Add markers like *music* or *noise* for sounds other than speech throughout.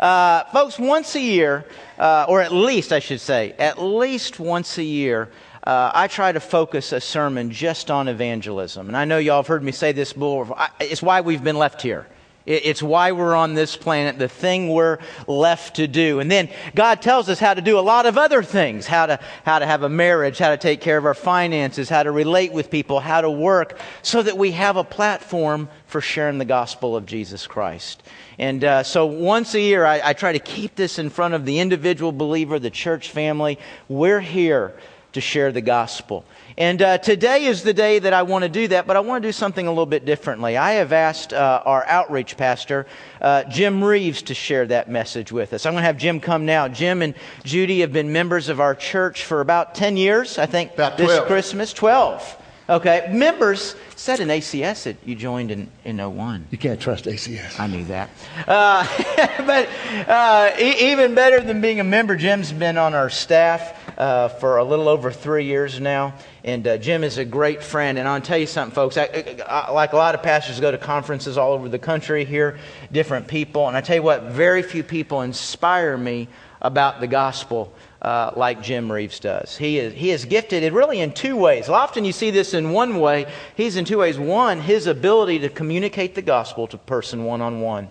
Uh, folks, once a year, uh, or at least I should say, at least once a year, uh, I try to focus a sermon just on evangelism. And I know y'all have heard me say this before. It's why we've been left here. It's why we're on this planet, the thing we're left to do. And then God tells us how to do a lot of other things how to, how to have a marriage, how to take care of our finances, how to relate with people, how to work, so that we have a platform for sharing the gospel of Jesus Christ. And uh, so once a year, I, I try to keep this in front of the individual believer, the church family. We're here to share the gospel. And uh, today is the day that I want to do that, but I want to do something a little bit differently. I have asked uh, our outreach pastor, uh, Jim Reeves, to share that message with us. I'm going to have Jim come now. Jim and Judy have been members of our church for about 10 years, I think, about this Christmas. 12. Okay. Members said in ACS that you joined in, in 01. You can't trust ACS. I knew that. Uh, *laughs* but uh, e- even better than being a member, Jim's been on our staff uh, for a little over three years now. And uh, Jim is a great friend. And I'll tell you something, folks. I, I, like a lot of pastors, go to conferences all over the country, hear different people. And I tell you what, very few people inspire me about the gospel uh, like Jim Reeves does. He is, he is gifted really in two ways. Often you see this in one way. He's in two ways. One, his ability to communicate the gospel to person one on one,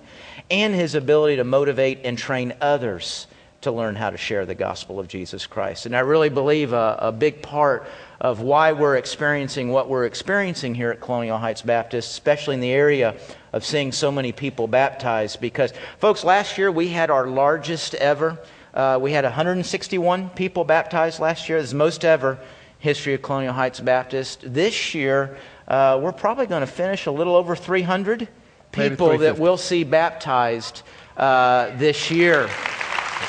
and his ability to motivate and train others to learn how to share the gospel of Jesus Christ. And I really believe a, a big part of why we're experiencing what we're experiencing here at Colonial Heights Baptist, especially in the area of seeing so many people baptized. Because, folks, last year we had our largest ever. Uh, we had 161 people baptized last year. This is most ever history of Colonial Heights Baptist. This year, uh, we're probably going to finish a little over 300 people that we'll see baptized uh, this year.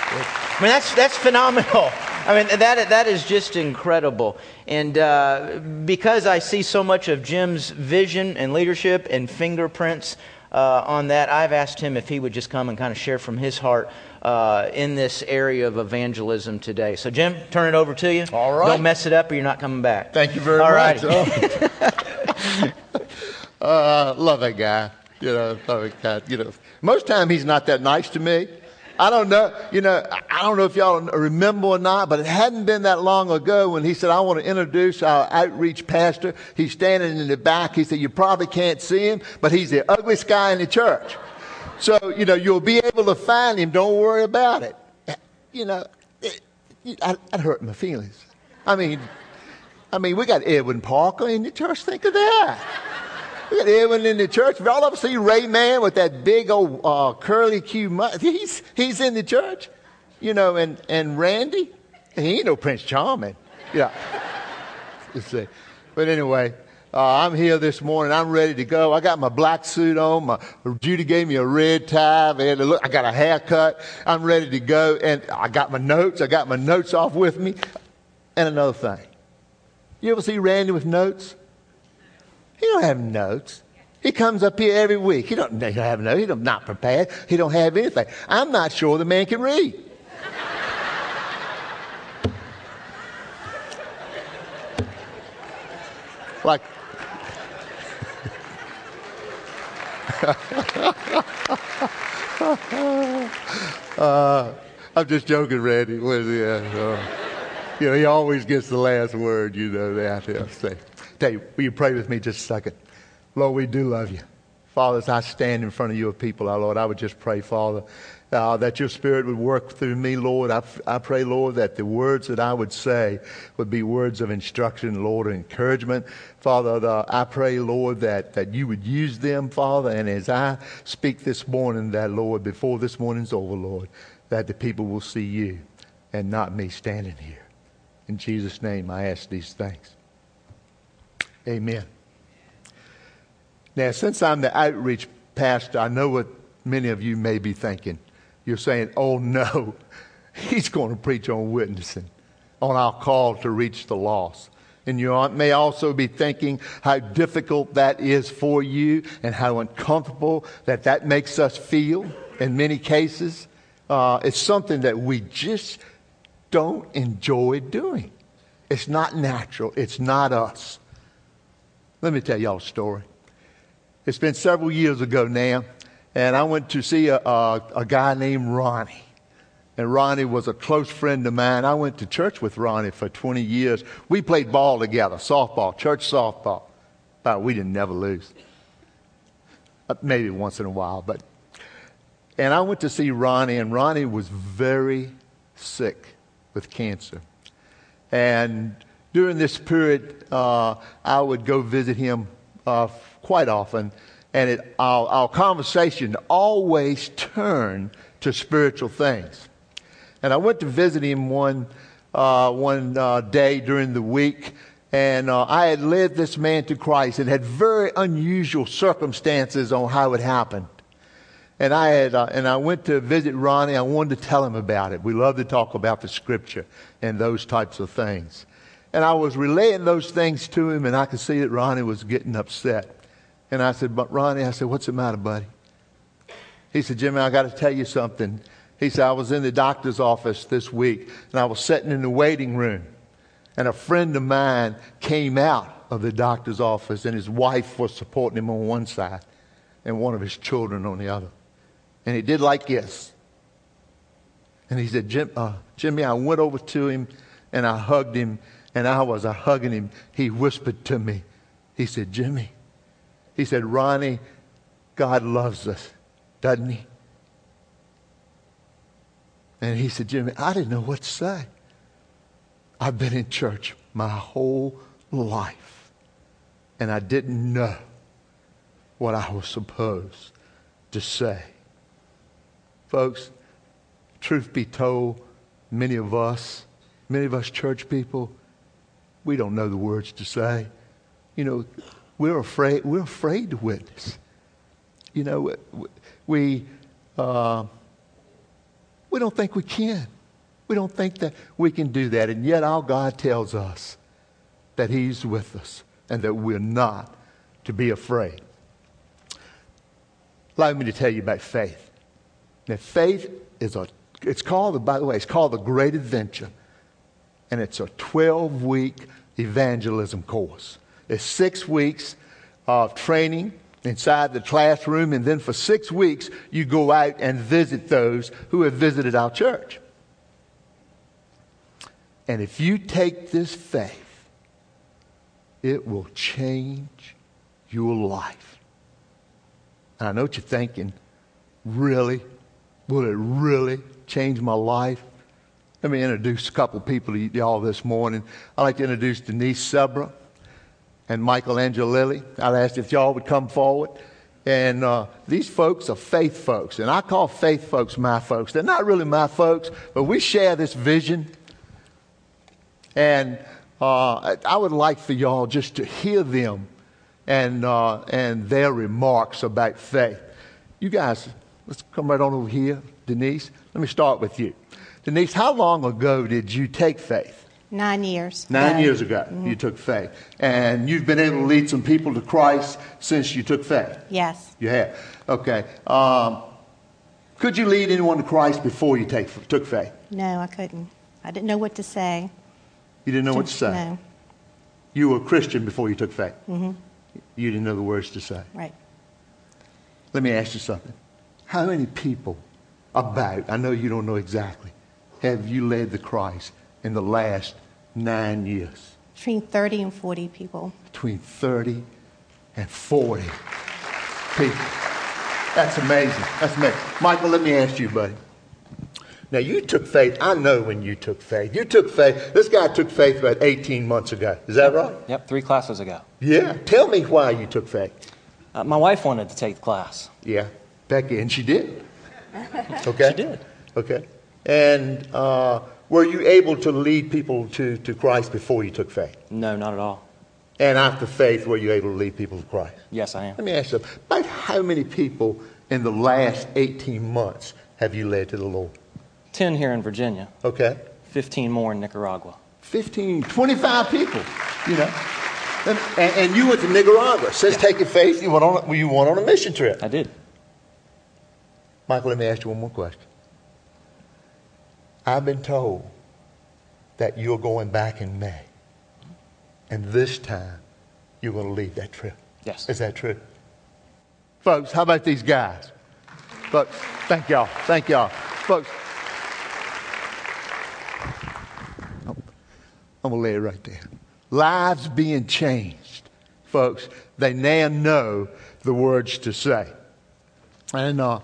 I mean, that's, that's phenomenal. *laughs* I mean, that, that is just incredible. And uh, because I see so much of Jim's vision and leadership and fingerprints uh, on that, I've asked him if he would just come and kind of share from his heart uh, in this area of evangelism today. So, Jim, turn it over to you. All right. Don't mess it up or you're not coming back. Thank you very All much. Right. *laughs* uh, love that guy. You know, love that guy. You know, most time he's not that nice to me. I don't know, you know, I don't know if y'all remember or not, but it hadn't been that long ago when he said, I want to introduce our outreach pastor. He's standing in the back. He said, you probably can't see him, but he's the ugliest guy in the church. So, you know, you'll be able to find him. Don't worry about it. You know, it, hurt my feelings. I mean, I mean, we got Edwin Parker in the church. Think of that. We got Edwin in the church. Y'all ever see Ray Man with that big old uh, curly Q, he's he's in the church, you know. And and Randy, he ain't no Prince Charming, yeah. *laughs* You see, but anyway, uh, I'm here this morning. I'm ready to go. I got my black suit on. My, Judy gave me a red tie. Look, I got a haircut. I'm ready to go, and I got my notes. I got my notes off with me. And another thing, you ever see Randy with notes? He don't have notes. He comes up here every week. He don't have notes. He don't not prepared. He don't have anything. I'm not sure the man can read. like uh, *laughs* I'm just joking, Randy. Yeah, uh, you know, he always gets the last word. You know that. Yeah, say. You, will you pray with me just a second? Lord, we do love you. Father, as I stand in front of your people, our Lord, I would just pray, Father, uh, that your Spirit would work through me, Lord. I, I pray, Lord, that the words that I would say would be words of instruction, Lord, encouragement. Father, the, I pray, Lord, that, that you would use them, Father, and as I speak this morning, that, Lord, before this morning's over, Lord, that the people will see you and not me standing here. In Jesus' name, I ask these things. Amen. Now, since I'm the outreach pastor, I know what many of you may be thinking. You're saying, oh no, *laughs* he's going to preach on witnessing, on our call to reach the lost. And you may also be thinking how difficult that is for you and how uncomfortable that that makes us feel in many cases. Uh, it's something that we just don't enjoy doing. It's not natural. It's not us. Let me tell y'all a story. It's been several years ago now, and I went to see a, a, a guy named Ronnie. And Ronnie was a close friend of mine. I went to church with Ronnie for 20 years. We played ball together, softball, church softball. But we didn't never lose. Uh, maybe once in a while, but. And I went to see Ronnie, and Ronnie was very sick with cancer. And during this period, uh, I would go visit him uh, quite often, and it, our, our conversation always turned to spiritual things. And I went to visit him one, uh, one uh, day during the week, and uh, I had led this man to Christ and had very unusual circumstances on how it happened. And I had, uh, and I went to visit Ronnie. I wanted to tell him about it. We love to talk about the scripture and those types of things. And I was relaying those things to him, and I could see that Ronnie was getting upset. And I said, "But Ronnie," I said, "What's the matter, buddy?" He said, "Jimmy, I got to tell you something." He said, "I was in the doctor's office this week, and I was sitting in the waiting room, and a friend of mine came out of the doctor's office, and his wife was supporting him on one side, and one of his children on the other." And he did like this. And he said, Jim, uh, Jimmy, I went over to him and I hugged him. And I was uh, hugging him. He whispered to me, He said, Jimmy, he said, Ronnie, God loves us, doesn't he? And he said, Jimmy, I didn't know what to say. I've been in church my whole life, and I didn't know what I was supposed to say. Folks, truth be told, many of us, many of us church people, we don't know the words to say. You know, we're afraid, we're afraid to witness. You know, we, uh, we don't think we can. We don't think that we can do that. And yet our God tells us that He's with us and that we're not to be afraid. Allow me to tell you about faith. Now, faith is a, it's called, by the way, it's called the Great Adventure. And it's a 12 week evangelism course. It's six weeks of training inside the classroom, and then for six weeks, you go out and visit those who have visited our church. And if you take this faith, it will change your life. And I know what you're thinking. Really? Will it really change my life? Let me introduce a couple people to y'all this morning. I'd like to introduce Denise Sebra and Michael Angelilli. I'd ask if y'all would come forward. And uh, these folks are faith folks. And I call faith folks my folks. They're not really my folks, but we share this vision. And uh, I would like for y'all just to hear them and, uh, and their remarks about faith. You guys, let's come right on over here. Denise, let me start with you. Denise, how long ago did you take faith? Nine years. Nine years ago, mm-hmm. you took faith. And you've been able to lead some people to Christ since you took faith? Yes. You have? Okay. Um, could you lead anyone to Christ before you take, took faith? No, I couldn't. I didn't know what to say. You didn't know what to say? No. You were a Christian before you took faith? Mm-hmm. You didn't know the words to say? Right. Let me ask you something. How many people about, I know you don't know exactly, have you led the Christ in the last nine years? Between 30 and 40 people. Between 30 and 40 people. That's amazing. That's amazing. Michael, let me ask you, buddy. Now, you took faith. I know when you took faith. You took faith. This guy took faith about 18 months ago. Is that right? Yep, three classes ago. Yeah. Tell me why you took faith. Uh, my wife wanted to take the class. Yeah. Becky, and she did. *laughs* Okay? She did. Okay. And uh, were you able to lead people to, to Christ before you took faith? No, not at all. And after faith, were you able to lead people to Christ? Yes, I am. Let me ask you, about how many people in the last 18 months have you led to the Lord? 10 here in Virginia. Okay. 15 more in Nicaragua. 15, 25 people, you know. And, and you went to Nicaragua. Says yeah. taking faith, you went, on, you went on a mission trip. I did. Michael, let me ask you one more question. I've been told that you're going back in May. And this time, you're going to lead that trip. Yes. Is that true? Folks, how about these guys? Folks, thank y'all. Thank y'all. Folks, I'm going to lay it right there. Lives being changed. Folks, they now know the words to say. And uh,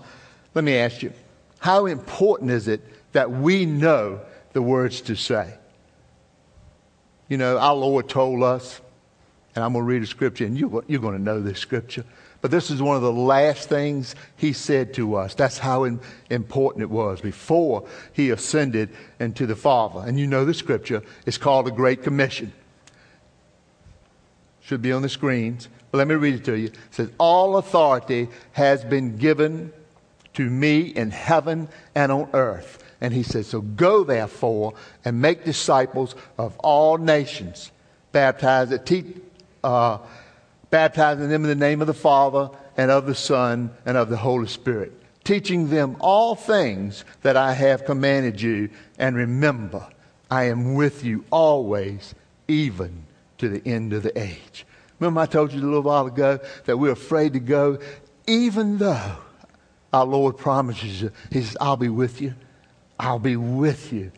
let me ask you, how important is it that we know the words to say? You know, our Lord told us, and I'm going to read a scripture, and you, you're going to know this scripture. But this is one of the last things he said to us. That's how important it was before he ascended into the Father. And you know the scripture. It's called the Great Commission. Should be on the screens. But let me read it to you. It says, All authority has been given to me in heaven and on earth. And he says, So go therefore and make disciples of all nations, uh, baptizing them in the name of the Father and of the Son and of the Holy Spirit, teaching them all things that I have commanded you. And remember, I am with you always, even to the end of the age. Remember, I told you a little while ago that we're afraid to go, even though our Lord promises you, He says, I'll be with you. I'll be with you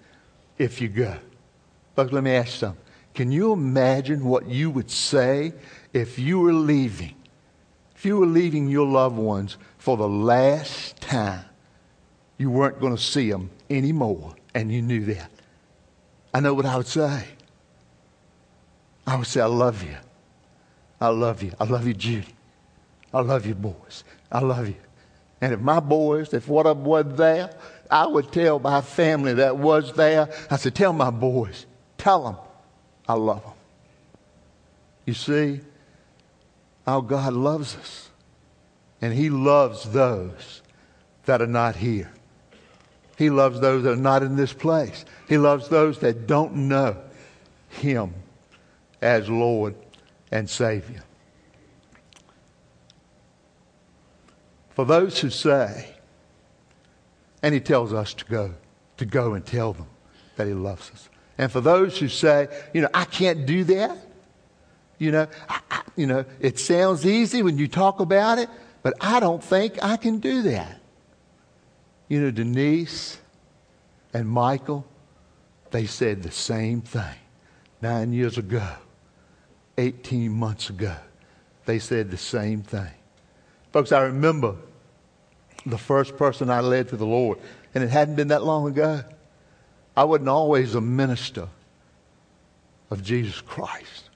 if you go. But let me ask you something. Can you imagine what you would say if you were leaving, if you were leaving your loved ones for the last time, you weren't going to see them anymore, and you knew that. I know what I would say. I would say, I love you. I love you. I love you, Judy. I love you, boys. I love you. And if my boys, if what I was there, I would tell my family that was there, I said, tell my boys, tell them I love them. You see, our God loves us. And He loves those that are not here. He loves those that are not in this place. He loves those that don't know Him as Lord and Savior. For those who say, and He tells us to go, to go and tell them that He loves us. And for those who say, you know, I can't do that, you know, I, I, you know, it sounds easy when you talk about it, but I don't think I can do that. You know, Denise and Michael, they said the same thing nine years ago, 18 months ago. They said the same thing. Folks, I remember the first person I led to the Lord, and it hadn't been that long ago. I wasn't always a minister of Jesus Christ.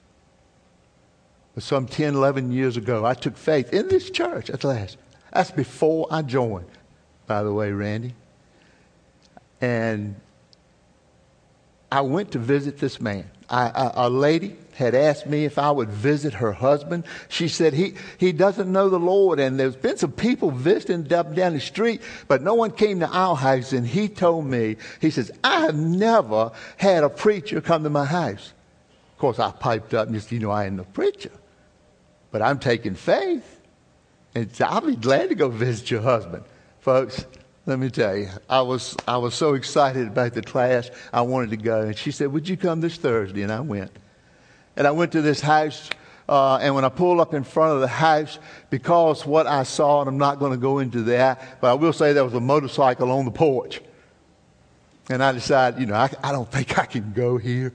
But some 10, 11 years ago, I took faith in this church at last. That's before I joined, by the way, Randy. And I went to visit this man. I, I, a lady had asked me if I would visit her husband. She said he, he doesn't know the Lord, and there's been some people visiting up down the street, but no one came to our house. And he told me, he says, I have never had a preacher come to my house. Of course, I piped up and just, you know, I ain't no preacher. But I'm taking faith. And I'll be glad to go visit your husband. Folks, let me tell you, I was, I was so excited about the class, I wanted to go. And she said, Would you come this Thursday? And I went. And I went to this house, uh, and when I pulled up in front of the house, because what I saw, and I'm not going to go into that, but I will say there was a motorcycle on the porch. And I decided, you know, I, I don't *laughs* think I can go here,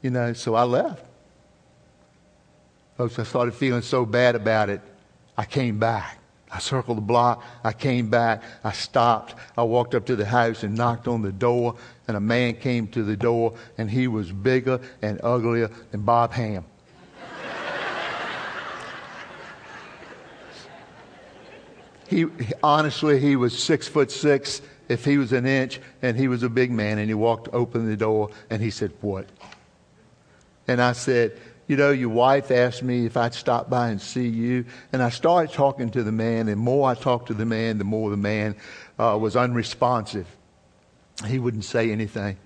you know, so I left. Folks, I started feeling so bad about it, I came back. I circled the block. I came back. I stopped. I walked up to the house and knocked on the door, and a man came to the door, and he was bigger and uglier than Bob Ham. *laughs* he, honestly, he was six foot six if he was an inch, and he was a big man, and he walked open the door, and he said, What? And I said, you know, your wife asked me if I'd stop by and see you. And I started talking to the man, and more I talked to the man, the more the man uh, was unresponsive. He wouldn't say anything.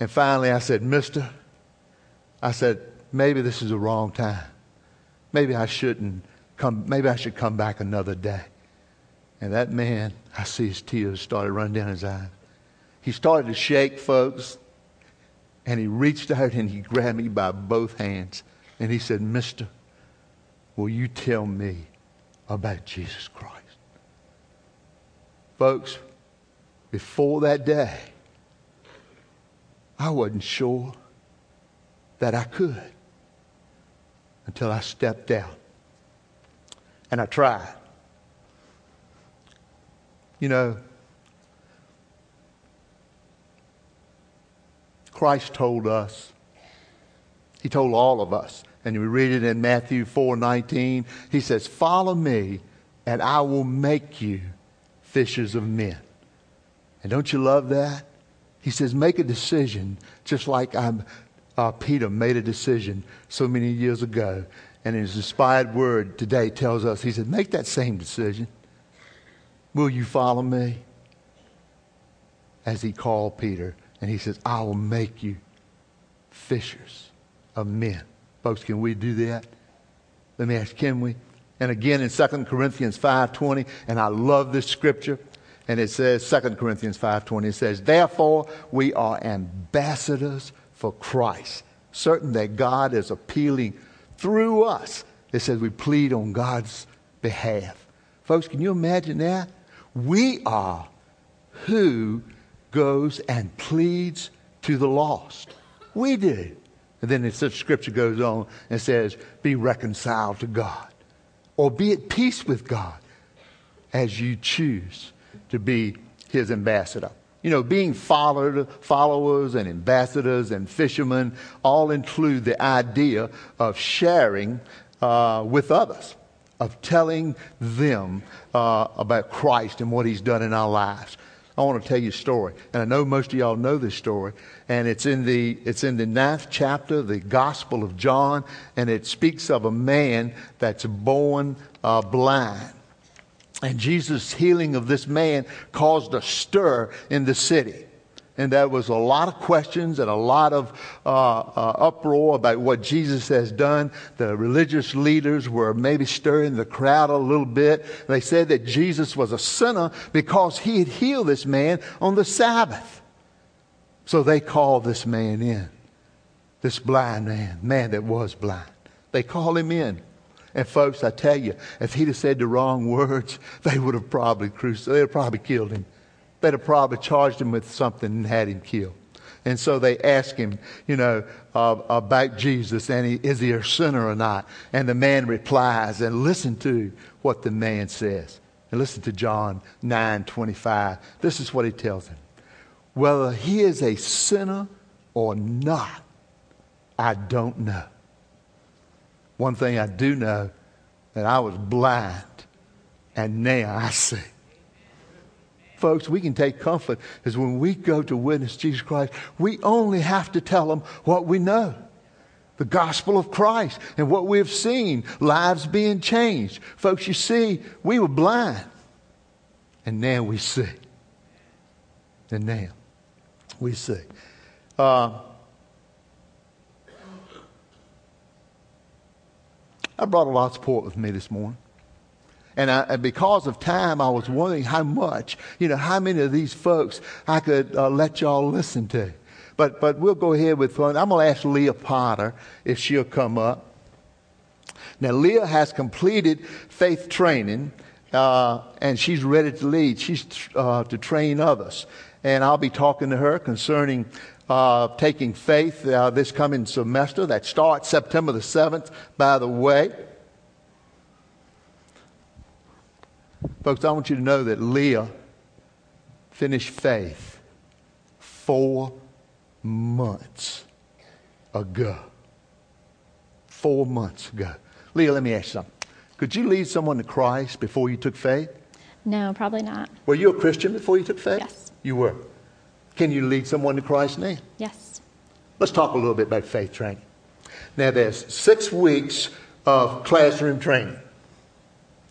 And finally, I said, Mister, I said, maybe this is the wrong time. Maybe I shouldn't come, maybe I should come back another day. And that man, I see his tears started running down his eyes. He started to shake, folks. And he reached out and he grabbed me by both hands. And he said, Mister, will you tell me about Jesus Christ? Folks, before that day, I wasn't sure that I could until I stepped out and I tried. You know, Christ told us, He told all of us, and we read it in Matthew 4 19. He says, Follow me, and I will make you fishers of men. And don't you love that? He says, Make a decision, just like I'm, uh, Peter made a decision so many years ago. And his inspired word today tells us, He said, Make that same decision. Will you follow me? As he called Peter, and he says, I will make you fishers of men. Folks, can we do that? Let me ask, can we? And again in 2 Corinthians 5.20, and I love this scripture, and it says, 2 Corinthians 5.20, it says, Therefore we are ambassadors for Christ, certain that God is appealing through us. It says we plead on God's behalf. Folks, can you imagine that? We are who goes and pleads to the lost. We do. And then the scripture goes on and says, Be reconciled to God, or be at peace with God as you choose to be his ambassador. You know, being followed, followers and ambassadors and fishermen all include the idea of sharing uh, with others, of telling them uh, about Christ and what he's done in our lives. I want to tell you a story. And I know most of y'all know this story. And it's in the, it's in the ninth chapter, the Gospel of John. And it speaks of a man that's born uh, blind. And Jesus' healing of this man caused a stir in the city. And there was a lot of questions and a lot of uh, uh, uproar about what Jesus has done. The religious leaders were maybe stirring the crowd a little bit. They said that Jesus was a sinner because he had healed this man on the Sabbath. So they called this man in, this blind man, man that was blind. They called him in. And folks, I tell you, if he'd have said the wrong words, *laughs* they would have probably crucified, they'd have probably killed him they'd have probably charged him with something and had him killed. And so they ask him, you know, uh, about Jesus and he, is he a sinner or not? And the man replies, and listen to what the man says. And listen to John 9 25. This is what he tells him. Whether he is a sinner or not, I don't know. One thing I do know that I was blind and now I see folks, we can take comfort is when we go to witness Jesus Christ, we only have to tell them what we know the gospel of Christ and what we've seen, lives being changed. Folks, you see, we were blind, and now we see. And now we see. Uh, I brought a lot of support with me this morning. And, I, and, because of time, I was wondering how much, you know, how many of these folks I could uh, let y'all listen to. But, but we'll go ahead with one. I'm going to ask Leah Potter if she'll come up. Now, Leah has completed faith training, uh, and she's ready to lead. She's uh, to train others. And I'll be talking to her concerning uh, taking faith uh, this coming semester that starts September the 7th, by the way. Folks, I want you to know that Leah finished faith four months ago. Four months ago. Leah, let me ask you something. Could you lead someone to Christ before you took faith? No, probably not. Were you a Christian before you took faith? Yes. You were. Can you lead someone to Christ now? Yes. Let's talk a little bit about faith training. Now, there's six weeks of classroom training.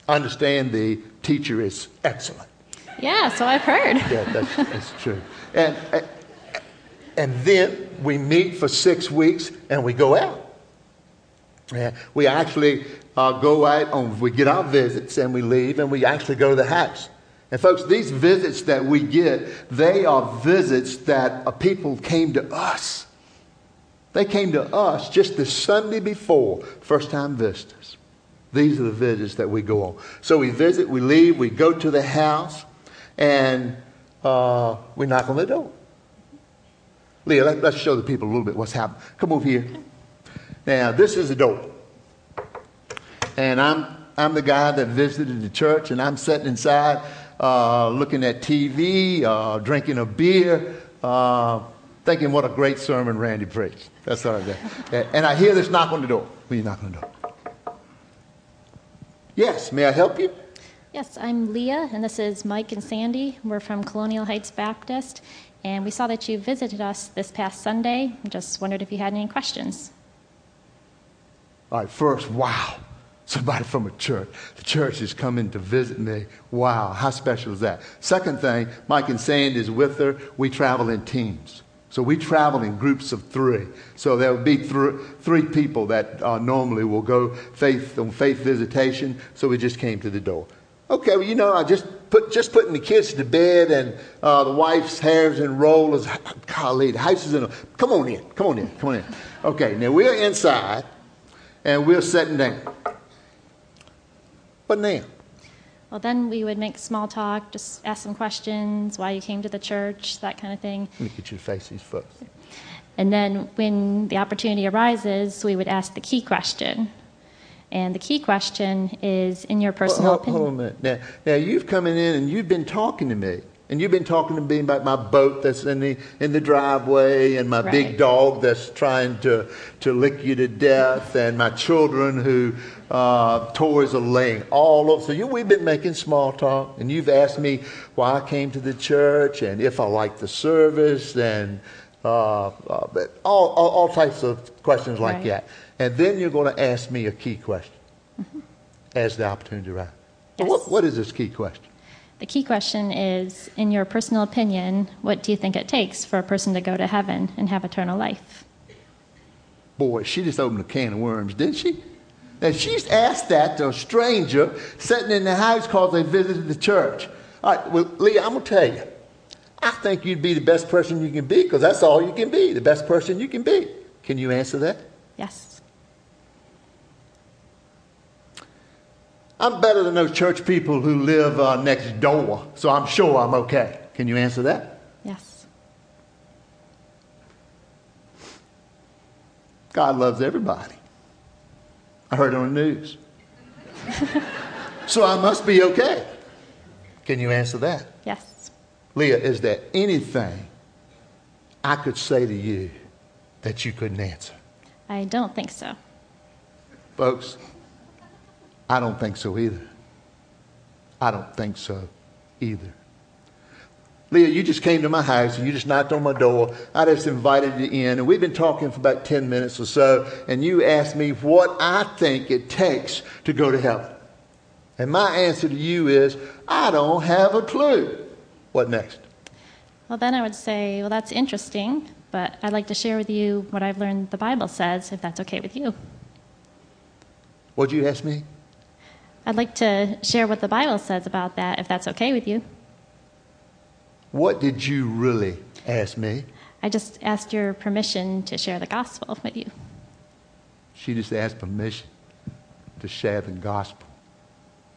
I understand the teacher is excellent. Yeah, so I've heard. Yeah, that's, that's true. And, and then we meet for six weeks and we go out. Yeah, we actually uh, go out on, we get our visits and we leave and we actually go to the house. And folks, these visits that we get, they are visits that uh, people came to us. They came to us just the Sunday before, first time visitors. These are the visits that we go on. So we visit, we leave, we go to the house, And uh, we knock on the door. Leah, let, us show the people a little bit what's happening. Come over here. Now, this is the door. And I'm, I'm the guy that visited the church, and I'm sitting inside uh, looking at TV, uh, drinking a beer, uh, thinking what a great sermon Randy preached. That's all I right. And I hear this knock on the door. Will you knock on the door? Yes, may I help you? Yes, I'm Leah, and this is Mike and Sandy. We're from Colonial Heights Baptist, and we saw that you visited us this past Sunday. Just wondered if you had any questions. All right, first, wow. Somebody from a church. The church is coming to visit me. Wow, how special is that? Second thing, Mike and Sandy is with her. We travel in teams. So we travel in groups of three. So there would be th- three people that uh, normally will go faith on faith visitation. So we just came to the door. Okay, well, you know, I just put just putting the kids to bed and uh, the wife's hair's in rollers. Golly, the house is in. A, come on in, come on in, come on in. Okay, now we're inside and we're sitting down. But now? Well, then we would make small talk, just ask some questions, why you came to the church, that kind of thing. Let me get you to face these folks. And then when the opportunity arises, we would ask the key question. And the key question is in your personal hold, opinion. Hold on a minute. Now, now you've come in and you've been talking to me. And you've been talking to me about my boat that's in the in the driveway, and my right. big dog that's trying to to lick you to death, and my children who uh, toys are laying all over. So you, we've been making small talk, and you've asked me why I came to the church, and if I like the service, and uh, uh, but all, all, all types of questions like right. that. And then you're going to ask me a key question mm-hmm. as the opportunity arises. Yes. What, what is this key question? The key question is in your personal opinion, what do you think it takes for a person to go to heaven and have eternal life? Boy, she just opened a can of worms, didn't she? Now, she's asked that to a stranger sitting in the house because they visited the church. All right, well, Leah, I'm going to tell you. I think you'd be the best person you can be because that's all you can be, the best person you can be. Can you answer that? Yes. I'm better than those church people who live uh, next door, so I'm sure I'm okay. Can you answer that? Yes. God loves everybody. I heard it on the news. so I must be okay. Can you answer that? Yes. Leah, is there anything I could say to you that you couldn't answer? I don't think so. Folks, I don't think so either. I don't think so either. Leah, you just came to my house and you just knocked on my door. I just invited you in, and we've been talking for about 10 minutes or so, and you asked me what I think it takes to go to heaven. And my answer to you is, I don't have a clue. What next? Well, then I would say, well, that's interesting, but I'd like to share with you what I've learned the Bible says, if that's okay with you. What'd you ask me? I'd like to share what the Bible says about that, if that's okay with you. What did you really ask me? I just asked your permission to share the gospel with you. She just asked permission to share the gospel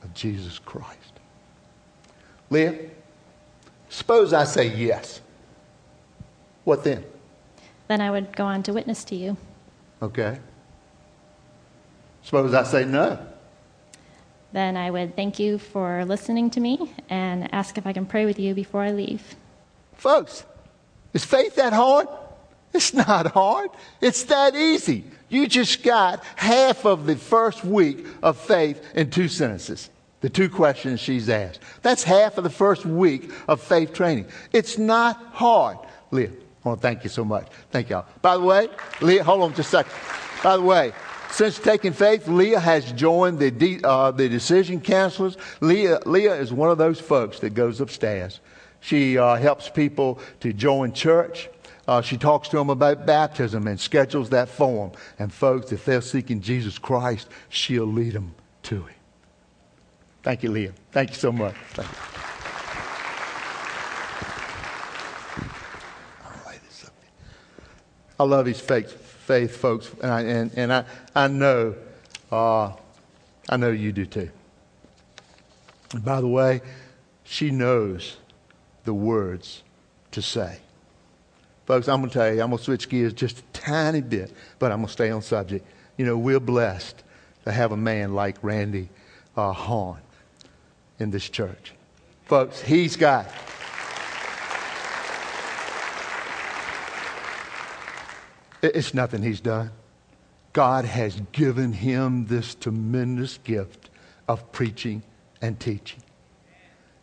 of Jesus Christ. Leah, suppose I say yes. What then? Then I would go on to witness to you. Okay. Suppose I say no. Then I would thank you for listening to me and ask if I can pray with you before I leave. Folks, is faith that hard? It's not hard. It's that easy. You just got half of the first week of faith in two sentences. The two questions she's asked. That's half of the first week of faith training. It's not hard. Leah, I want to thank you so much. Thank y'all. By the way, Leah, hold on just a second. By the way, since taking faith, Leah has joined the, de- uh, the decision counselors. Leah, Leah is one of those folks that goes upstairs. She uh, helps people to join church. Uh, she talks to them about baptism and schedules that for them. And folks, if they're seeking Jesus Christ, she'll lead them to Him. Thank you, Leah. Thank you so much. Thank you. I love these faith, faith folks, and I, and, and I, I know, uh, I know you do too. And by the way, she knows the words to say. Folks, I'm going to tell you, I'm going to switch gears just a tiny bit, but I'm going to stay on subject. You know, we're blessed to have a man like Randy uh, Horn in this church. Folks, he's got. It's nothing he's done. God has given him this tremendous gift of preaching and teaching.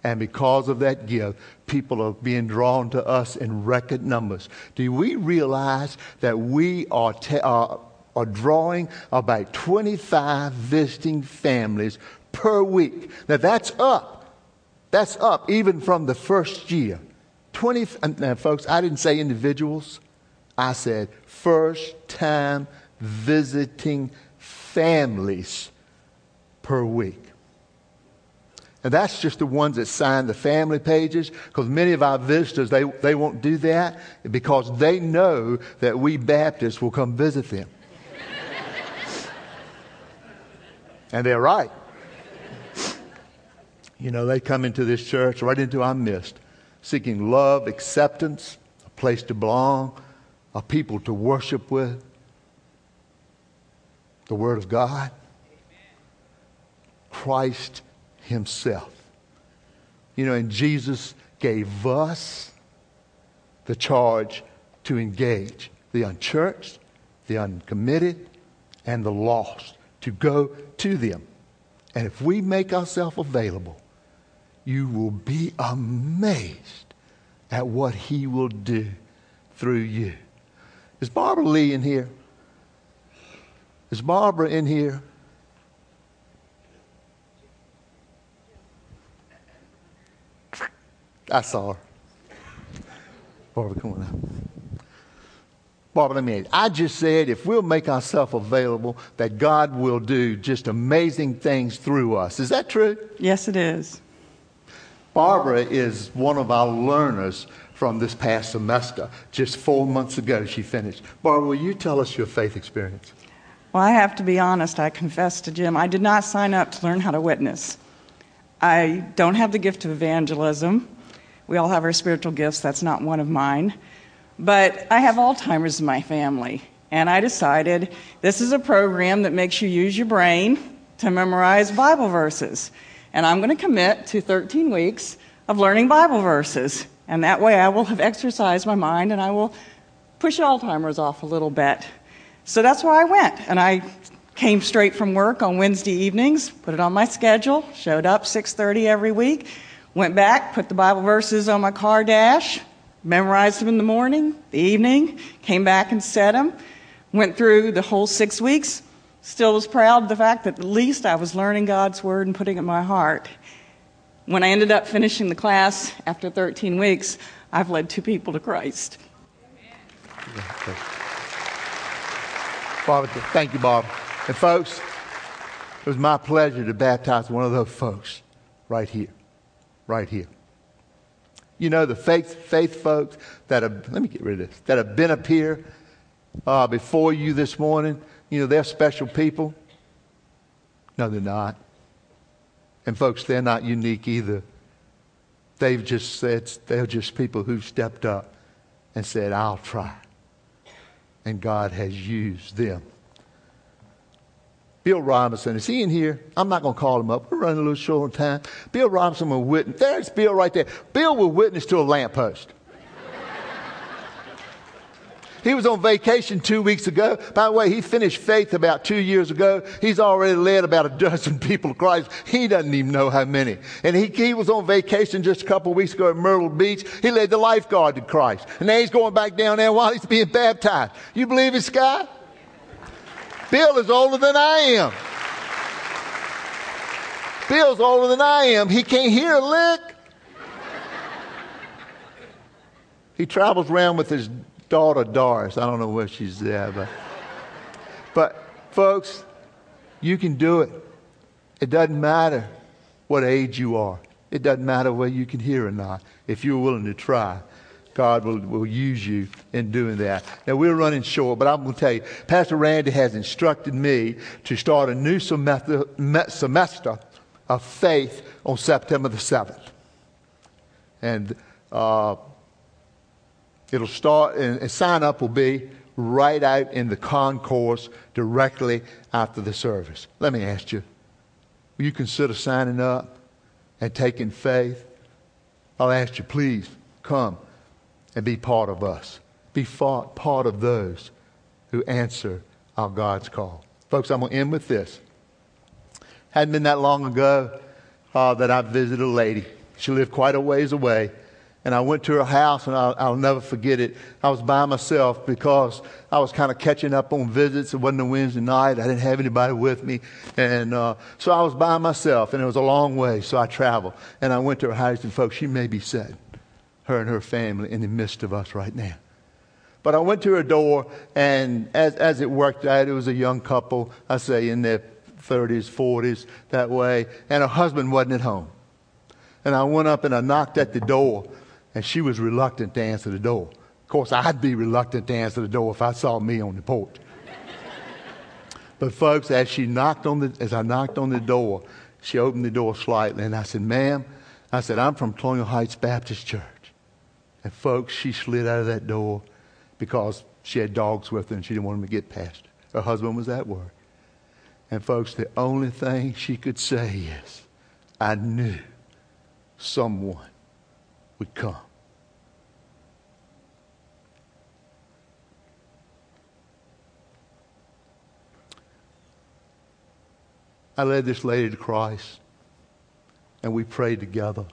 And because of that gift, people are being drawn to us in record numbers. Do we realize that we are, te- are, are drawing about 25 visiting families per week? Now that's up. That's up even from the first year. 20, now folks, I didn't say individuals. I said first time visiting families per week. And that's just the ones that sign the family pages, because many of our visitors, they, they won't do that because they know that we Baptists will come visit them. *laughs* and they're right. You know, they come into this church, right into our midst, seeking love, acceptance, a place to belong, a people to worship with, the Word of God, Christ Himself. You know, and Jesus gave us the charge to engage the unchurched, the uncommitted, and the lost, to go to them. And if we make ourselves available, you will be amazed at what He will do through you. Is Barbara Lee in here? Is Barbara in here? I saw her. Barbara, come on now. Barbara, let me I just said if we'll make ourselves available, that God will do just amazing things through us. Is that true? Yes, it is. Barbara is one of our learners from this past semester. Just four months ago, she finished. Barbara, will you tell us your faith experience? Well, I have to be honest. I confess to Jim, I did not sign up to learn how to witness. I don't have the gift of evangelism. We all have our spiritual gifts. That's not one of mine. But I have Alzheimer's in my family. And I decided this is a program that makes you use your brain to memorize Bible verses. And I'm going to commit to 13 weeks of learning Bible verses. And that way I will have exercised my mind and I will push Alzheimer's off a little bit. So that's where I went. And I came straight from work on Wednesday evenings, put it on my schedule, showed up 6:30 every week, went back, put the Bible verses on my car dash, memorized them in the morning, the evening, came back and said them, went through the whole 6 weeks, still was proud of the fact that at least I was learning God's word and putting it in my heart. When I ended up finishing the class after 13 weeks, I've led two people to Christ. Thank you, Bob. And folks, it was my pleasure to baptize one of those folks right here, right here. You know, the faith, faith folks that have, let me get rid of this, that have been up here uh, before you this morning, you know, they're special people. No, they're not. And folks, they're not unique either. They've just said, they're just people who've stepped up and said, I'll try. And God has used them. Bill Robinson, is he in here? I'm not going to call him up. We're running a little short on time. Bill Robinson will witness. There's Bill right there. Bill will witness to a lamppost. He was on vacation two weeks ago. By the way, he finished faith about two years ago. He's already led about a dozen *laughs* people to Christ. He doesn't even know how many. And he, he was on vacation just a couple weeks ago at Myrtle Beach. He led the lifeguard to Christ. And now he's going back down there while he's being baptized. You believe this guy? Bill is older than I am. Bill's older than I am. He can't hear a lick. He travels around with his daughter Doris. I don't know where she's at, but, but folks, you can do it. It doesn't matter what age you are. It doesn't matter whether you can hear or not. If you're willing to try, God will, will use you in doing that. Now, we're running short, but I'm going to tell you, Pastor Randy has instructed me to start a new semester, semester of faith on September the 7th. And Uh, it'll start, and, sign up will be right out in the concourse directly after the service. Let me ask you will you consider signing up and taking faith? I'll ask you, please come and be part of us. Be part of those who answer our God's call. Folks, I'm going to end with this. Hadn't been that long ago uh, that I visited a lady. She lived quite a ways away. And I went to her house, and I'll, I'll never forget it. I was by myself because I was kind of catching up on visits. It wasn't a Wednesday night. I didn't have anybody with me. And uh, so I was by myself, and it was a long way, so I traveled. And I went to her house, and folks, she may be sitting, her and her family, in the midst of us right now. But I went to her door, and as, as it worked out, it was a young couple, I say in their 30s, 40s, that way, and her husband wasn't at home. And I went up and I knocked at the door, and she was reluctant to answer the door. Of course, I'd be reluctant to answer the door if I saw me on the porch. but folks, as she knocked on the, as I knocked on the door, she opened the door slightly, and I said, "Ma'am," I said, "I'm from Colonial Heights Baptist Church." And folks, she slid out of that door because she had dogs with her and she didn't want them to get past her. Her husband was at work. And folks, the only thing she could say is, "I knew someone would come. I led this lady to Christ, and we prayed together.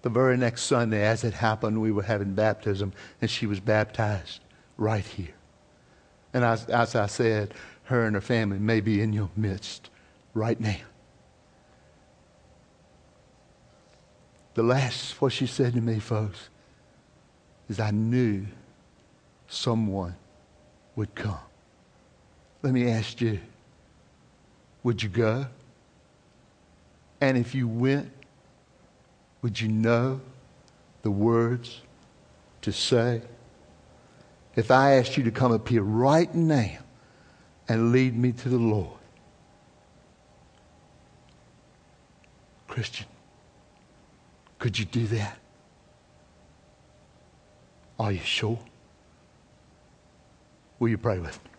The very next Sunday, as it happened, we were having baptism, and she was baptized right here. And as, as I said, her and her family may be in your midst right now. The last, what she said to me, folks, is I knew someone would come. Let me ask you, would you go? And if you went, would you know the words to say? If I asked you to come up here right now and lead me to the Lord, Christian, could you do that? Are you sure? Will you pray with me?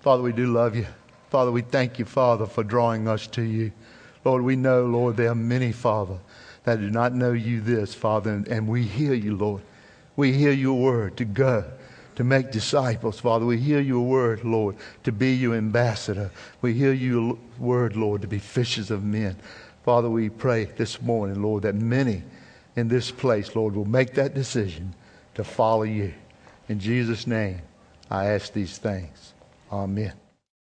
Father, we do love you. Father, we thank you, Father, for drawing us to you. Lord, we know, Lord, there are many, Father, that do not know you this, Father, and, and we hear you, Lord. We hear your word to go, to make disciples, Father. We hear your word, Lord, to be your ambassador. We hear your word, Lord, to be fishers of men. Father, we pray this morning, Lord, that many in this place, Lord, will make that decision to follow you. In Jesus' name, I ask these things. Amen.